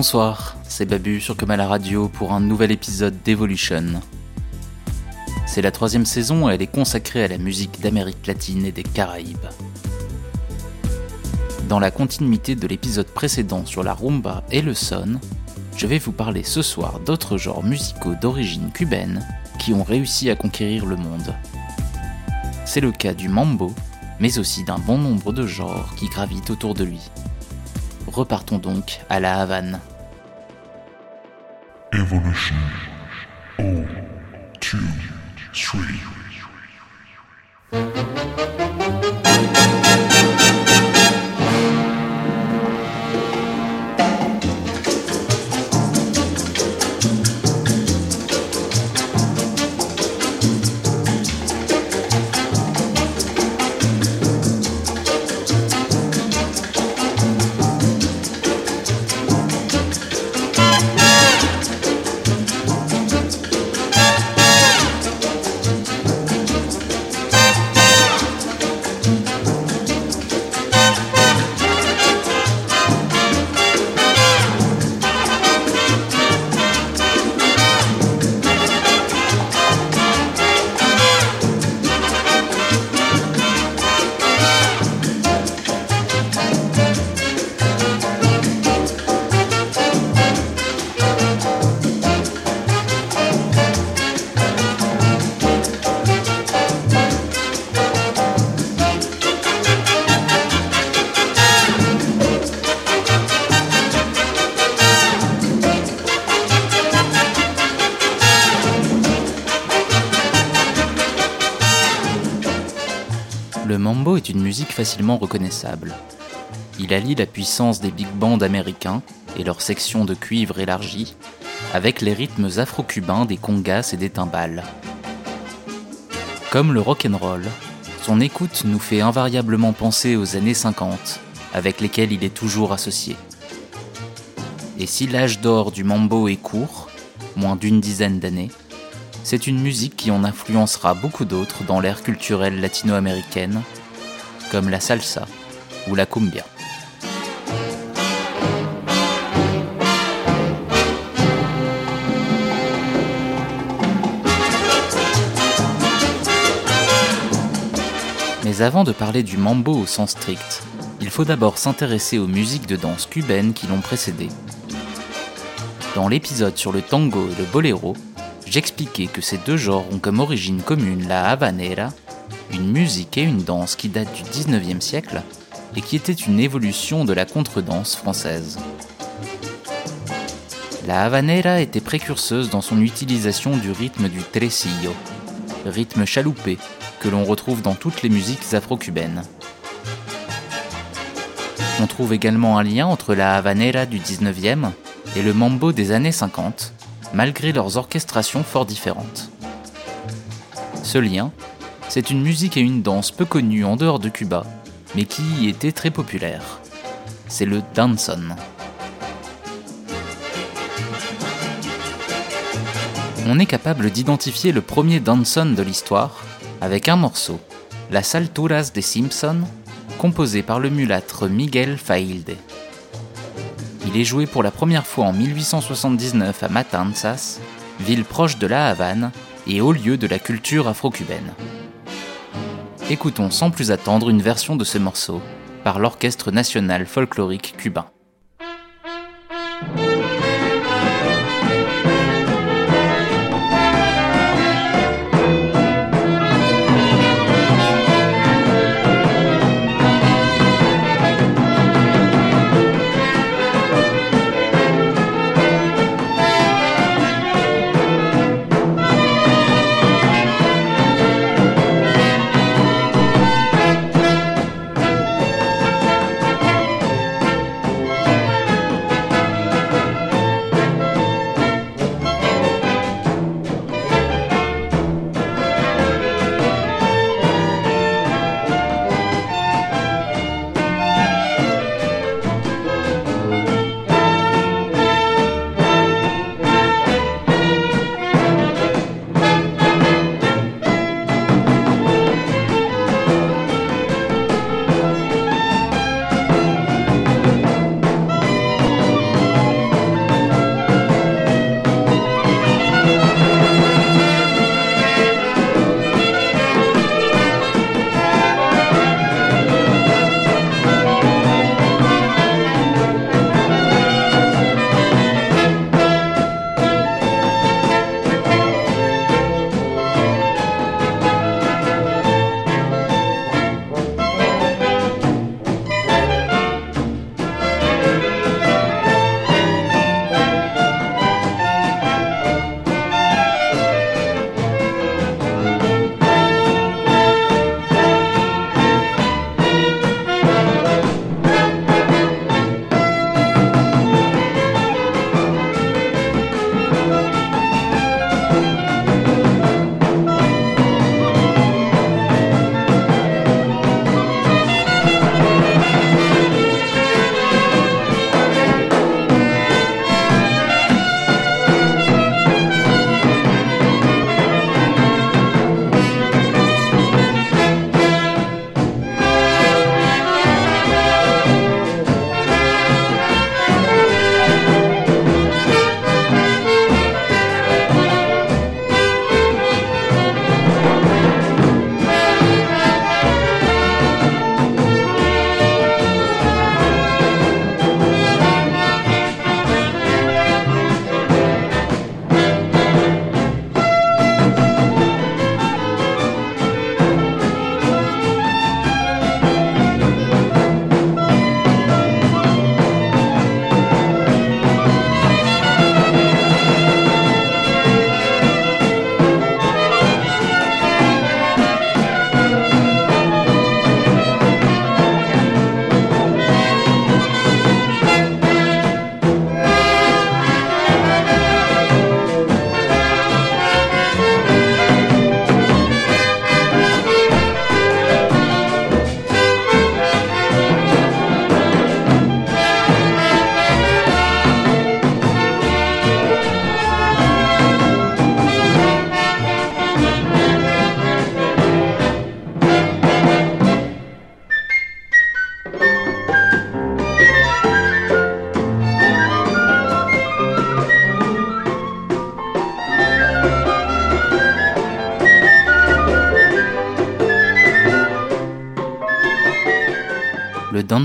Bonsoir, c'est Babu sur Comme à la radio pour un nouvel épisode d'Evolution. C'est la troisième saison et elle est consacrée à la musique d'Amérique latine et des Caraïbes. Dans la continuité de l'épisode précédent sur la rumba et le son, je vais vous parler ce soir d'autres genres musicaux d'origine cubaine qui ont réussi à conquérir le monde. C'est le cas du mambo, mais aussi d'un bon nombre de genres qui gravitent autour de lui. Repartons donc à la Havane. Evolution. Oh, two, three. Facilement reconnaissable. Il allie la puissance des big bands américains et leurs sections de cuivre élargies avec les rythmes afro-cubains des congas et des timbales. Comme le rock'n'roll, son écoute nous fait invariablement penser aux années 50, avec lesquelles il est toujours associé. Et si l'âge d'or du mambo est court, moins d'une dizaine d'années, c'est une musique qui en influencera beaucoup d'autres dans l'ère culturelle latino-américaine, comme la salsa ou la cumbia. Mais avant de parler du mambo au sens strict, il faut d'abord s'intéresser aux musiques de danse cubaines qui l'ont précédé. Dans l'épisode sur le tango et le boléro, j'expliquais que ces deux genres ont comme origine commune la habanera, une musique et une danse qui datent du 19e siècle et qui était une évolution de la contredanse française. La habanera était précurseuse dans son utilisation du rythme du tresillo, rythme chaloupé que l'on retrouve dans toutes les musiques afro-cubaines. On trouve également un lien entre la habanera du 19e et le mambo des années 50, malgré leurs orchestrations fort différentes. Ce lien, c'est une musique et une danse peu connues en dehors de Cuba, mais qui y était très populaire. C'est le danson. On est capable d'identifier le premier danson de l'histoire avec un morceau, La Salturas des Simpson, composé par le mulâtre Miguel Failde. Il est joué pour la première fois en 1879 à Matanzas, ville proche de La Havane et haut lieu de la culture afro-cubaine. Écoutons sans plus attendre une version de ce morceau par l'Orchestre national folklorique cubain.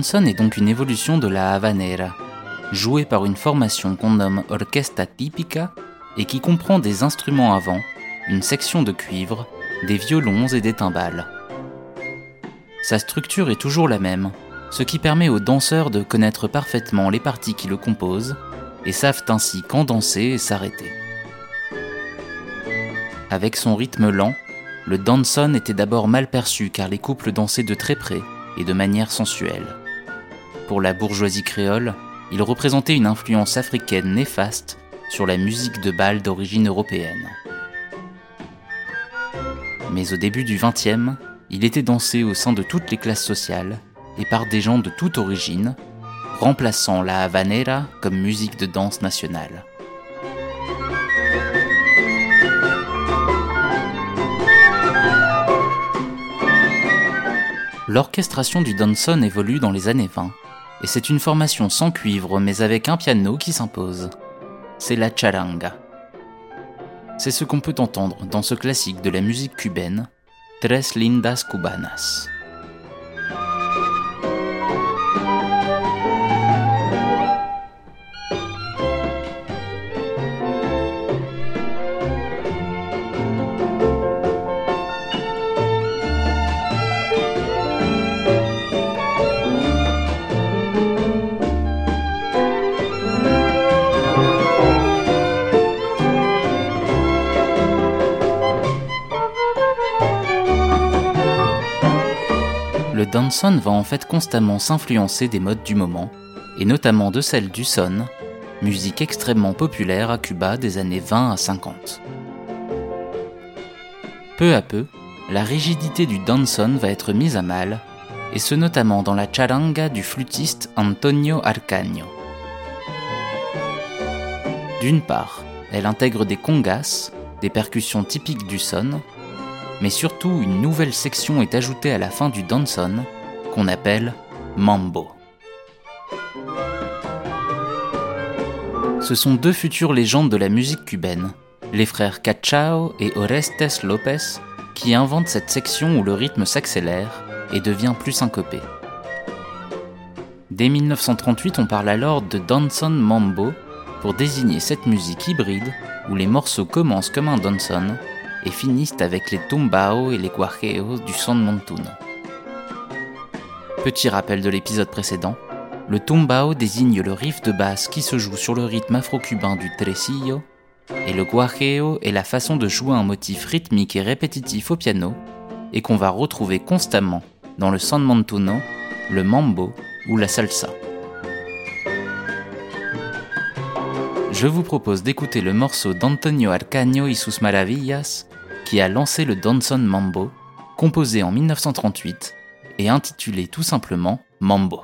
Le danson est donc une évolution de la havanera, jouée par une formation qu'on nomme orquesta típica et qui comprend des instruments avant, une section de cuivre, des violons et des timbales. Sa structure est toujours la même, ce qui permet aux danseurs de connaître parfaitement les parties qui le composent et savent ainsi quand danser et s'arrêter. Avec son rythme lent, le danson était d'abord mal perçu car les couples dansaient de très près et de manière sensuelle. Pour la bourgeoisie créole, il représentait une influence africaine néfaste sur la musique de bal d'origine européenne. Mais au début du XXe, il était dansé au sein de toutes les classes sociales et par des gens de toute origine, remplaçant la havanera comme musique de danse nationale. L'orchestration du danson évolue dans les années 20, et c'est une formation sans cuivre mais avec un piano qui s'impose. C'est la charanga. C'est ce qu'on peut entendre dans ce classique de la musique cubaine, Tres Lindas Cubanas. Le danson va en fait constamment s'influencer des modes du moment, et notamment de celle du son, musique extrêmement populaire à Cuba des années 20 à 50. Peu à peu, la rigidité du danson va être mise à mal, et ce notamment dans la charanga du flûtiste Antonio Arcaño. D'une part, elle intègre des congas, des percussions typiques du son, mais surtout une nouvelle section est ajoutée à la fin du danson qu'on appelle mambo. Ce sont deux futures légendes de la musique cubaine, les frères Cachao et Orestes Lopez, qui inventent cette section où le rythme s'accélère et devient plus syncopé. Dès 1938, on parle alors de danson mambo pour désigner cette musique hybride où les morceaux commencent comme un danson et finissent avec les tumbao et les guajeos du son montuno. Petit rappel de l'épisode précédent, le tumbao désigne le riff de basse qui se joue sur le rythme afro-cubain du tresillo, et le guajeo est la façon de jouer un motif rythmique et répétitif au piano, et qu'on va retrouver constamment dans le son montuno, le mambo ou la salsa. Je vous propose d'écouter le morceau d'Antonio Arcaño y sus maravillas qui a lancé le Danson Mambo, composé en 1938 et intitulé tout simplement Mambo.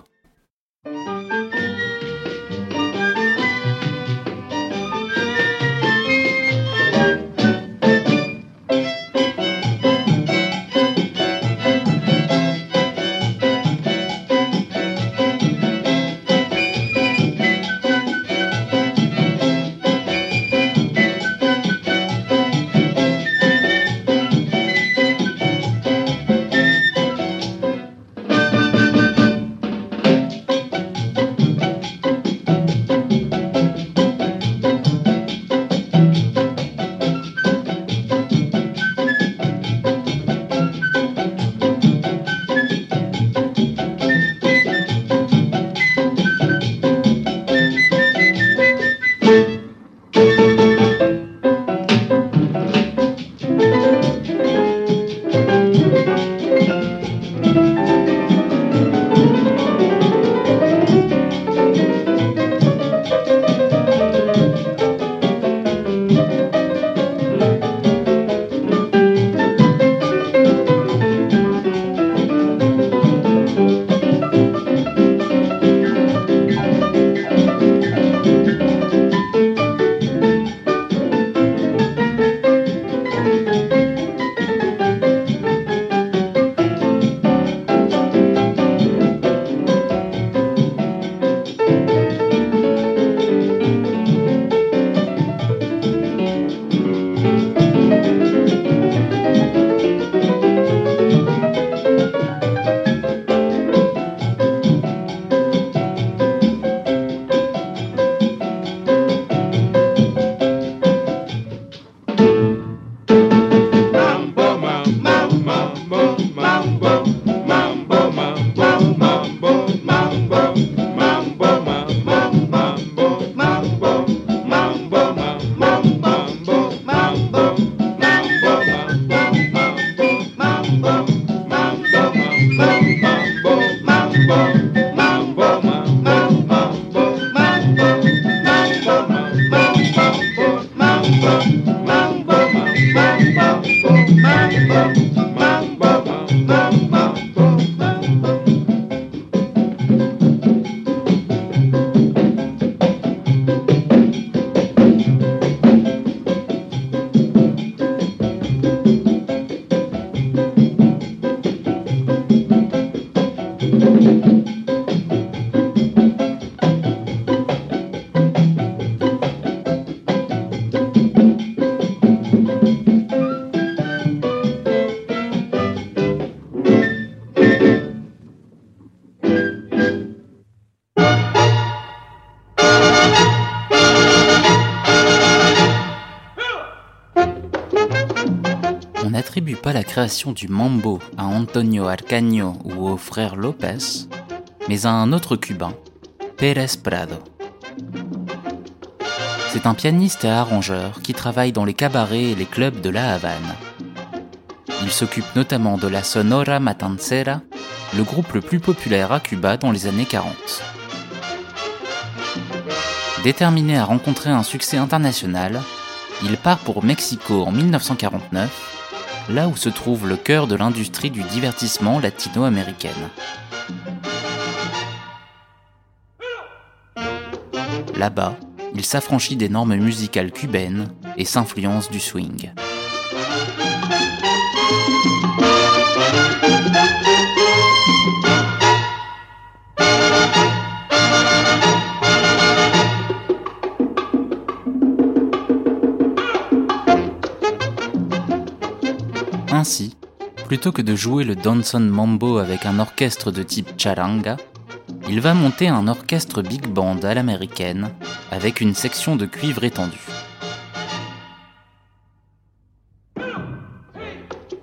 Du mambo à Antonio Arcaño ou au frère Lopez, mais à un autre cubain, Pérez Prado. C'est un pianiste et arrangeur qui travaille dans les cabarets et les clubs de La Havane. Il s'occupe notamment de la Sonora Matancera, le groupe le plus populaire à Cuba dans les années 40. Déterminé à rencontrer un succès international, il part pour Mexico en 1949 là où se trouve le cœur de l'industrie du divertissement latino-américaine. Là-bas, il s'affranchit des normes musicales cubaines et s'influence du swing. Ainsi, plutôt que de jouer le Danson Mambo avec un orchestre de type charanga, il va monter un orchestre big band à l'américaine avec une section de cuivre étendue.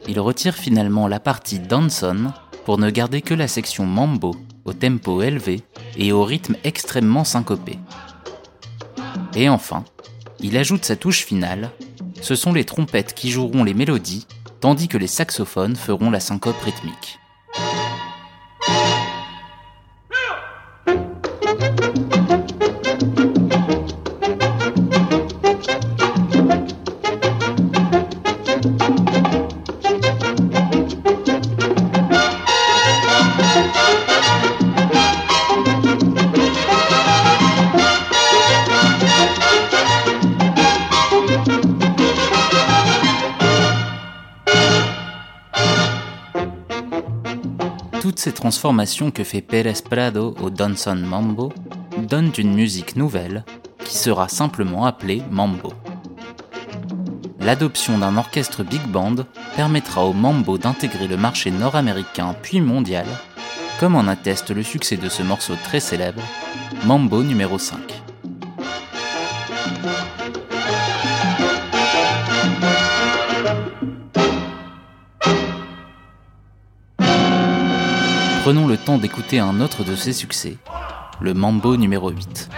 Il retire finalement la partie Danson pour ne garder que la section Mambo au tempo élevé et au rythme extrêmement syncopé. Et enfin, il ajoute sa touche finale, ce sont les trompettes qui joueront les mélodies tandis que les saxophones feront la syncope rythmique. Ces transformations que fait Pérez Prado au Danson Mambo donnent une musique nouvelle qui sera simplement appelée Mambo. L'adoption d'un orchestre big band permettra au Mambo d'intégrer le marché nord-américain puis mondial, comme en atteste le succès de ce morceau très célèbre, Mambo numéro 5. prenons le temps d'écouter un autre de ses succès, le Mambo numéro 8.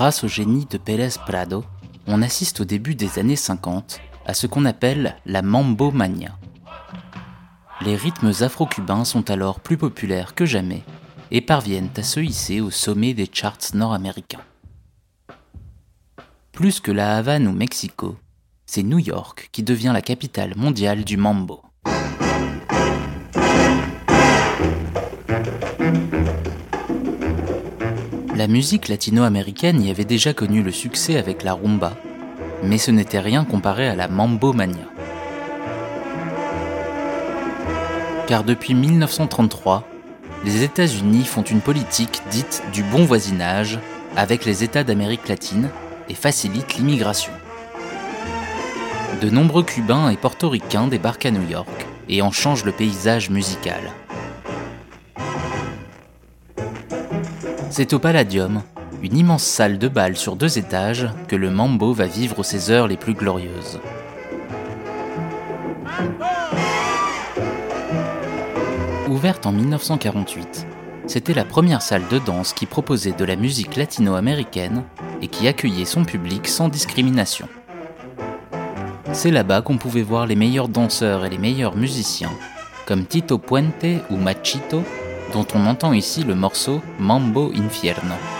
Grâce au génie de Pérez Prado, on assiste au début des années 50 à ce qu'on appelle la Mambo Mania. Les rythmes afro-cubains sont alors plus populaires que jamais et parviennent à se hisser au sommet des charts nord-américains. Plus que la Havane ou Mexico, c'est New York qui devient la capitale mondiale du mambo. La musique latino-américaine y avait déjà connu le succès avec la rumba, mais ce n'était rien comparé à la mambo mania. Car depuis 1933, les États-Unis font une politique dite du bon voisinage avec les États d'Amérique latine et facilitent l'immigration. De nombreux Cubains et Portoricains débarquent à New York et en changent le paysage musical. C'est au Palladium, une immense salle de bal sur deux étages, que le mambo va vivre ses heures les plus glorieuses. Ouverte en 1948, c'était la première salle de danse qui proposait de la musique latino-américaine et qui accueillait son public sans discrimination. C'est là-bas qu'on pouvait voir les meilleurs danseurs et les meilleurs musiciens, comme Tito Puente ou Machito, dont on entend ici le morceau Mambo Infierno.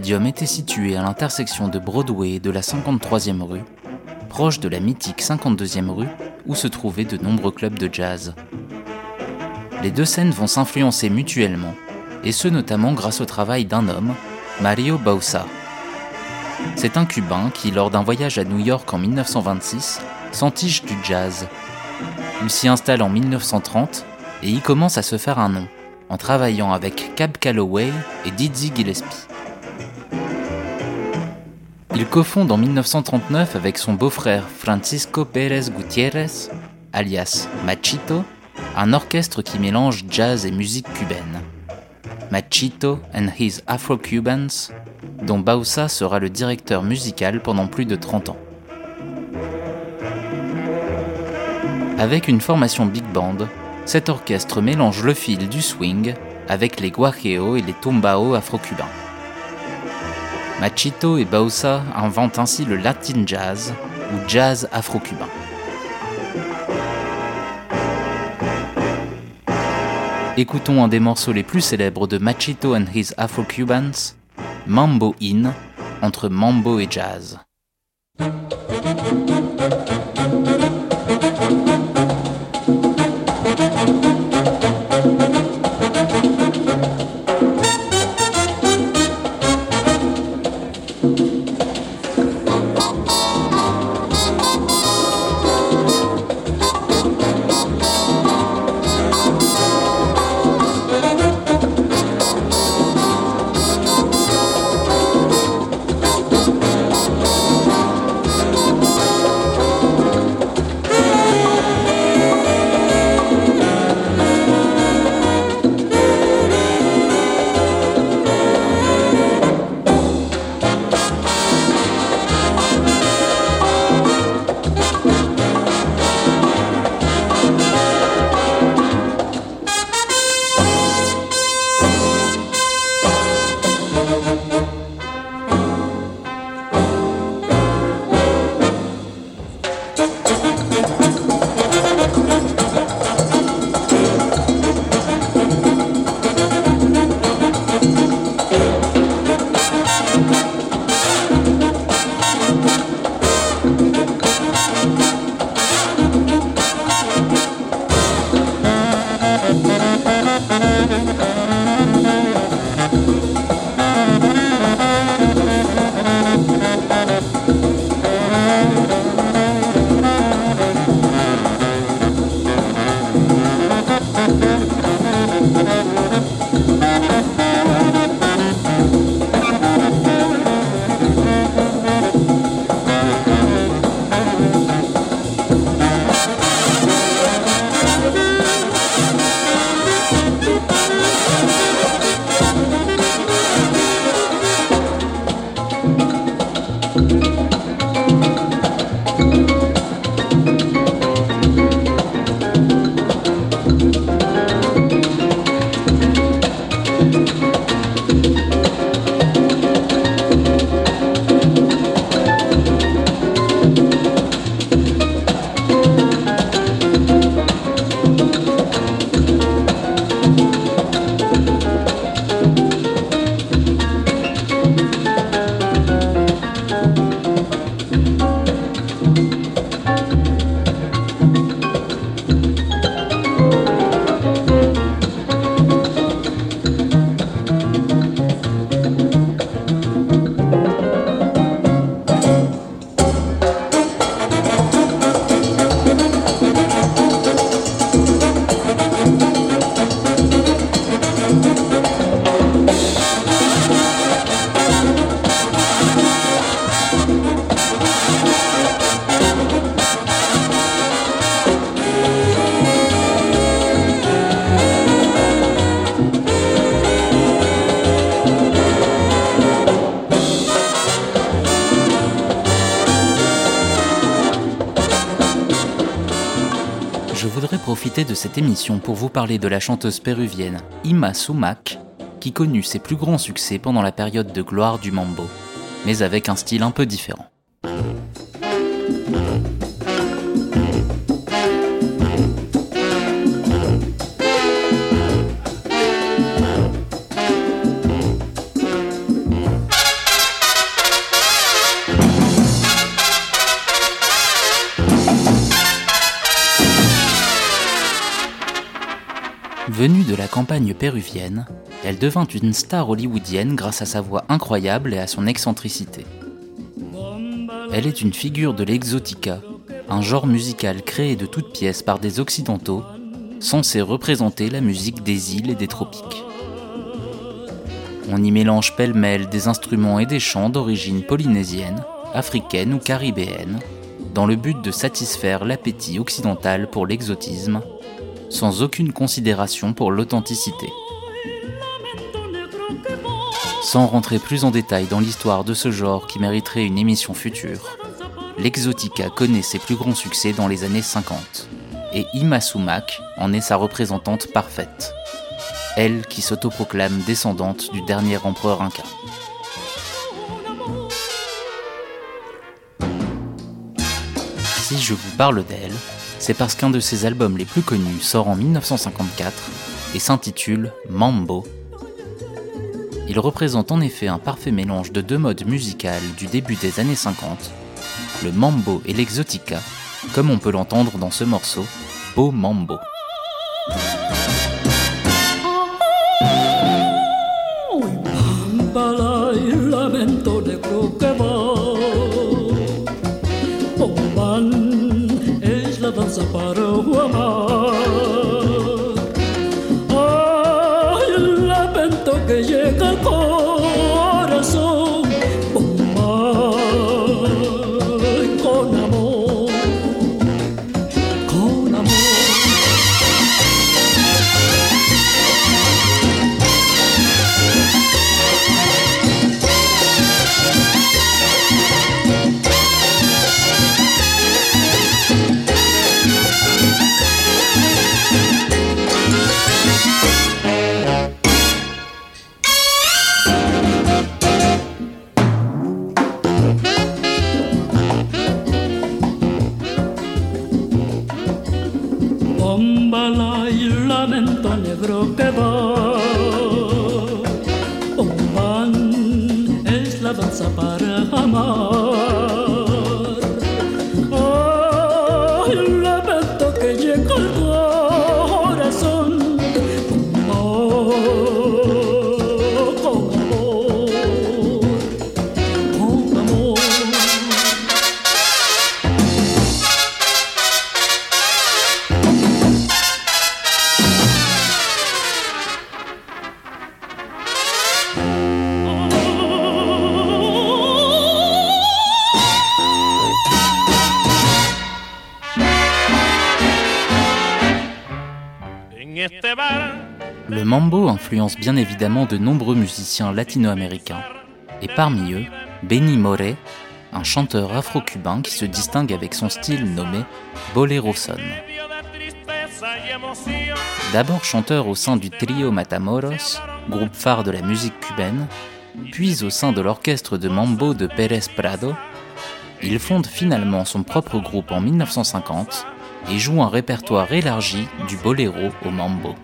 Palladium était situé à l'intersection de Broadway et de la 53e rue, proche de la mythique 52e rue où se trouvaient de nombreux clubs de jazz. Les deux scènes vont s'influencer mutuellement, et ce notamment grâce au travail d'un homme, Mario Bausa. C'est un Cubain qui, lors d'un voyage à New York en 1926, s'entiche du jazz. Il s'y installe en 1930 et y commence à se faire un nom, en travaillant avec Cab Calloway et Dizzy Gillespie. Il cofonde en 1939 avec son beau-frère Francisco Pérez Gutiérrez, alias Machito, un orchestre qui mélange jazz et musique cubaine. Machito and His Afro-Cubans, dont Bausa sera le directeur musical pendant plus de 30 ans. Avec une formation big band, cet orchestre mélange le fil du swing avec les guajeos et les tumbao afro-cubains. Machito et Bausa inventent ainsi le Latin Jazz ou jazz afro-cubain. Écoutons un des morceaux les plus célèbres de Machito and His Afro-Cubans, Mambo In, entre mambo et jazz. Profiter de cette émission pour vous parler de la chanteuse péruvienne Ima Sumac, qui connut ses plus grands succès pendant la période de gloire du mambo, mais avec un style un peu différent. Campagne péruvienne, elle devint une star hollywoodienne grâce à sa voix incroyable et à son excentricité. Elle est une figure de l'exotica, un genre musical créé de toutes pièces par des occidentaux, censé représenter la musique des îles et des tropiques. On y mélange pêle-mêle des instruments et des chants d'origine polynésienne, africaine ou caribéenne, dans le but de satisfaire l'appétit occidental pour l'exotisme sans aucune considération pour l'authenticité. Sans rentrer plus en détail dans l'histoire de ce genre qui mériterait une émission future, l'exotica connaît ses plus grands succès dans les années 50, et Ima Sumac en est sa représentante parfaite. Elle qui s'autoproclame descendante du dernier empereur inca. Si je vous parle d'elle, c'est parce qu'un de ses albums les plus connus sort en 1954 et s'intitule Mambo. Il représente en effet un parfait mélange de deux modes musicales du début des années 50, le mambo et l'exotica, comme on peut l'entendre dans ce morceau, Beau Mambo. Hoa bien évidemment de nombreux musiciens latino-américains, et parmi eux, Benny Moré, un chanteur afro-cubain qui se distingue avec son style nommé Bolero Son. D'abord chanteur au sein du Trio Matamoros, groupe phare de la musique cubaine, puis au sein de l'orchestre de mambo de Pérez Prado, il fonde finalement son propre groupe en 1950 et joue un répertoire élargi du boléro au mambo.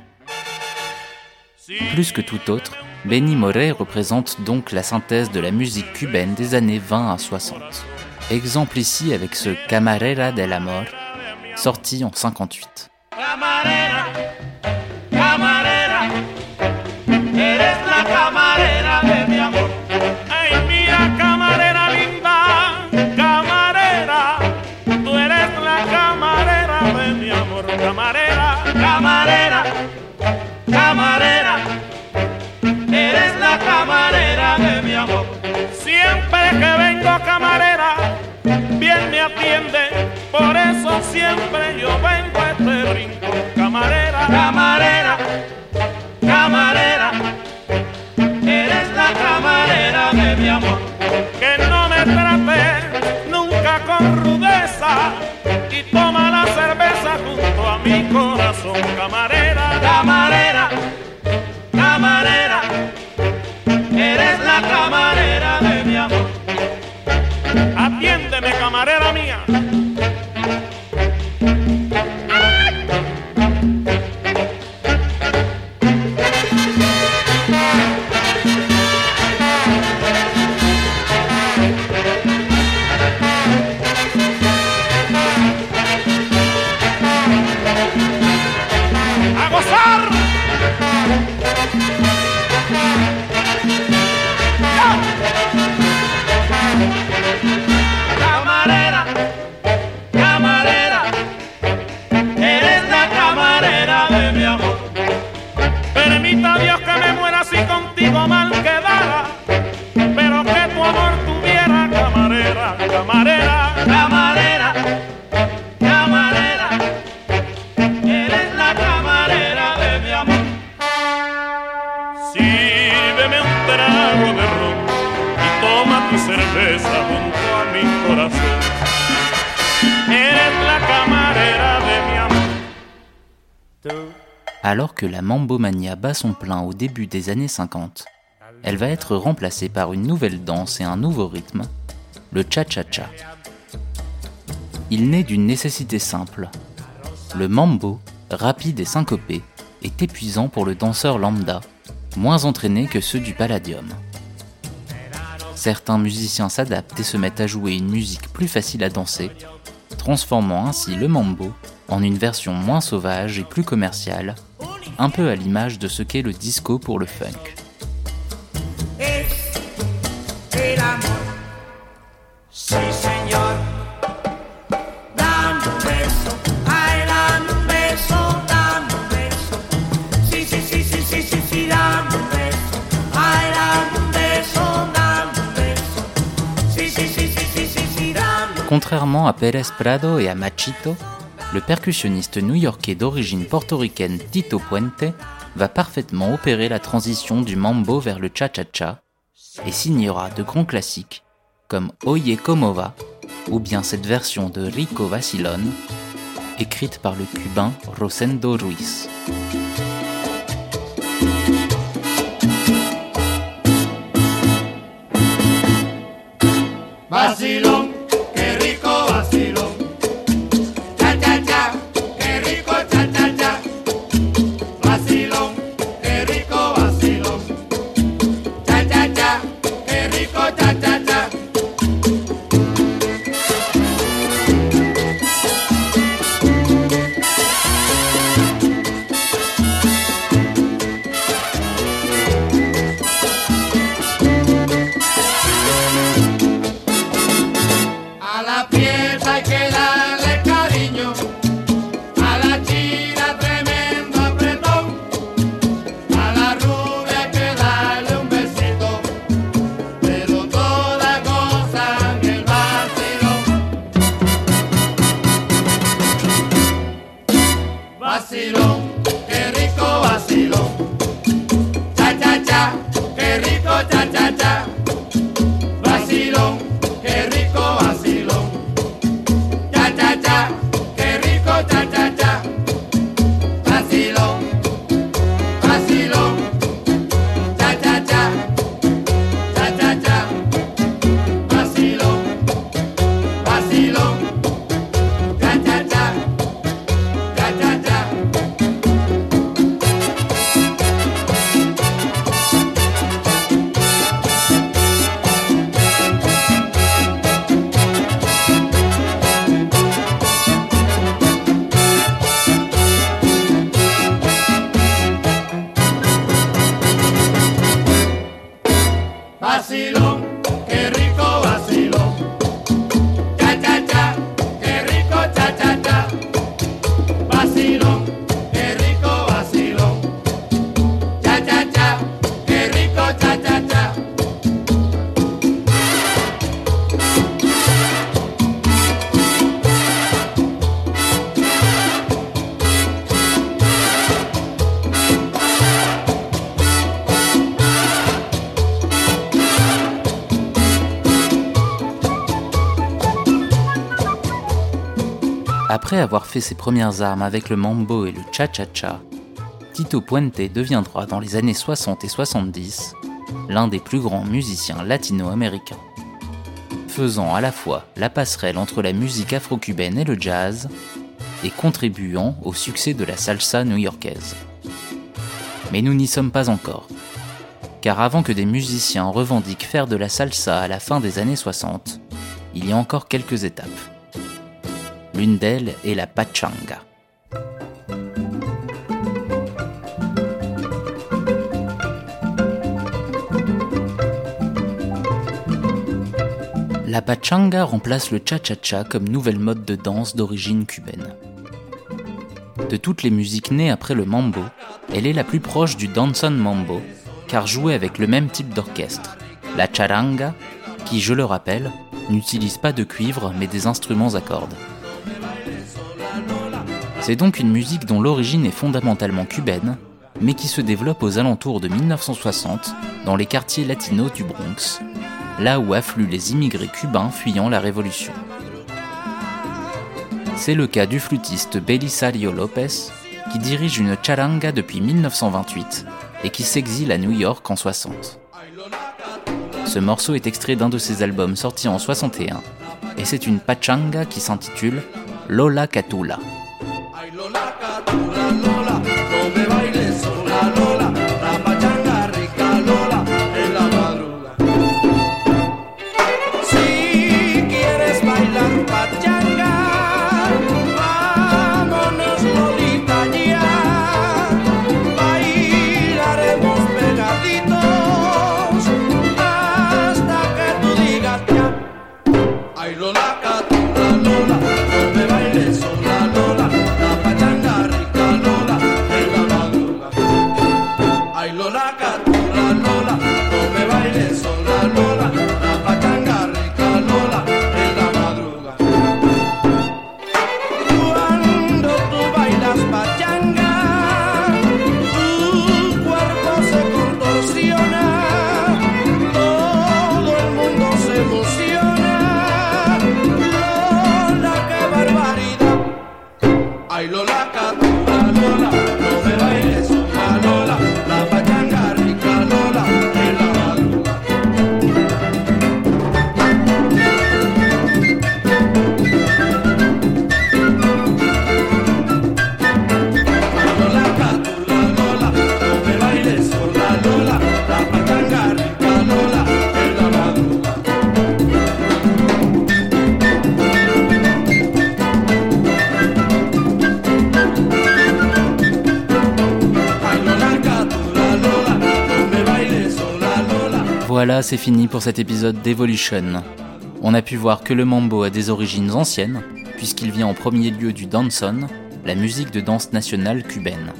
Plus que tout autre, Benny Moré représente donc la synthèse de la musique cubaine des années 20 à 60. Exemple ici avec ce Camarera del Amor, sorti en 58. Camarera, atiende, por eso siempre yo vengo a este brinco. Camarera, camarera, camarera, eres la camarera de mi amor. Que no me trate nunca con rudeza y toma la cerveza junto a mi corazón. Atiéndeme, camarera mía. Mambomania bat son plein au début des années 50, elle va être remplacée par une nouvelle danse et un nouveau rythme, le cha-cha-cha. Il naît d'une nécessité simple. Le mambo, rapide et syncopé, est épuisant pour le danseur lambda, moins entraîné que ceux du palladium. Certains musiciens s'adaptent et se mettent à jouer une musique plus facile à danser, transformant ainsi le mambo en une version moins sauvage et plus commerciale, un peu à l'image de ce qu'est le disco pour le funk. Contrairement à Pérez Prado et à Machito, le percussionniste new-yorkais d'origine portoricaine Tito Puente va parfaitement opérer la transition du mambo vers le cha-cha-cha et signera de grands classiques comme Oye Como Va ou bien cette version de Rico Vacilon écrite par le cubain Rosendo Ruiz. Après avoir fait ses premières armes avec le mambo et le cha-cha-cha, Tito Puente deviendra dans les années 60 et 70 l'un des plus grands musiciens latino-américains. faisant à la fois la passerelle entre la musique afro-cubaine et le jazz, et contribuant au succès de la salsa new-yorkaise. Mais nous n'y sommes pas encore. Car avant que des musiciens revendiquent faire de la salsa à la fin des années 60, il y a encore quelques étapes. L'une d'elles est la pachanga. La pachanga remplace le cha-cha-cha comme nouvelle mode de danse d'origine cubaine. De toutes les musiques nées après le mambo, elle est la plus proche du danzón mambo, car jouée avec le même type d'orchestre, la charanga, qui, je le rappelle, n'utilise pas de cuivre mais des instruments à cordes. C'est donc une musique dont l'origine est fondamentalement cubaine, mais qui se développe aux alentours de 1960 dans les quartiers latinos du Bronx, là où affluent les immigrés cubains fuyant la Révolution. C'est le cas du flûtiste Belisario Lopez, qui dirige une charanga depuis 1928 et qui s'exile à New York en 60. Ce morceau est extrait d'un de ses albums sortis en 61 et c'est une pachanga qui s'intitule Lola Catula. Si c'est fini pour cet épisode d'Evolution. On a pu voir que le mambo a des origines anciennes, puisqu'il vient en premier lieu du danzón, la musique de danse nationale cubaine.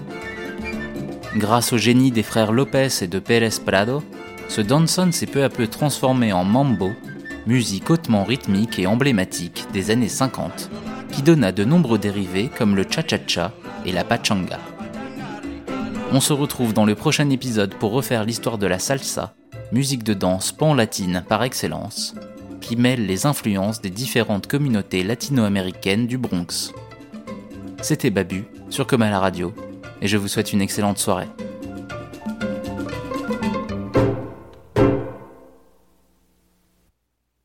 Grâce au génie des frères Lopez et de Pérez Prado, ce danzón s'est peu à peu transformé en mambo, musique hautement rythmique et emblématique des années 50, qui donna de nombreux dérivés comme le cha-cha-cha et la pachanga. On se retrouve dans le prochain épisode pour refaire l'histoire de la salsa, musique de danse pan-latine par excellence, qui mêle les influences des différentes communautés latino-américaines du Bronx. C'était Babu sur Comme à la radio, et je vous souhaite une excellente soirée.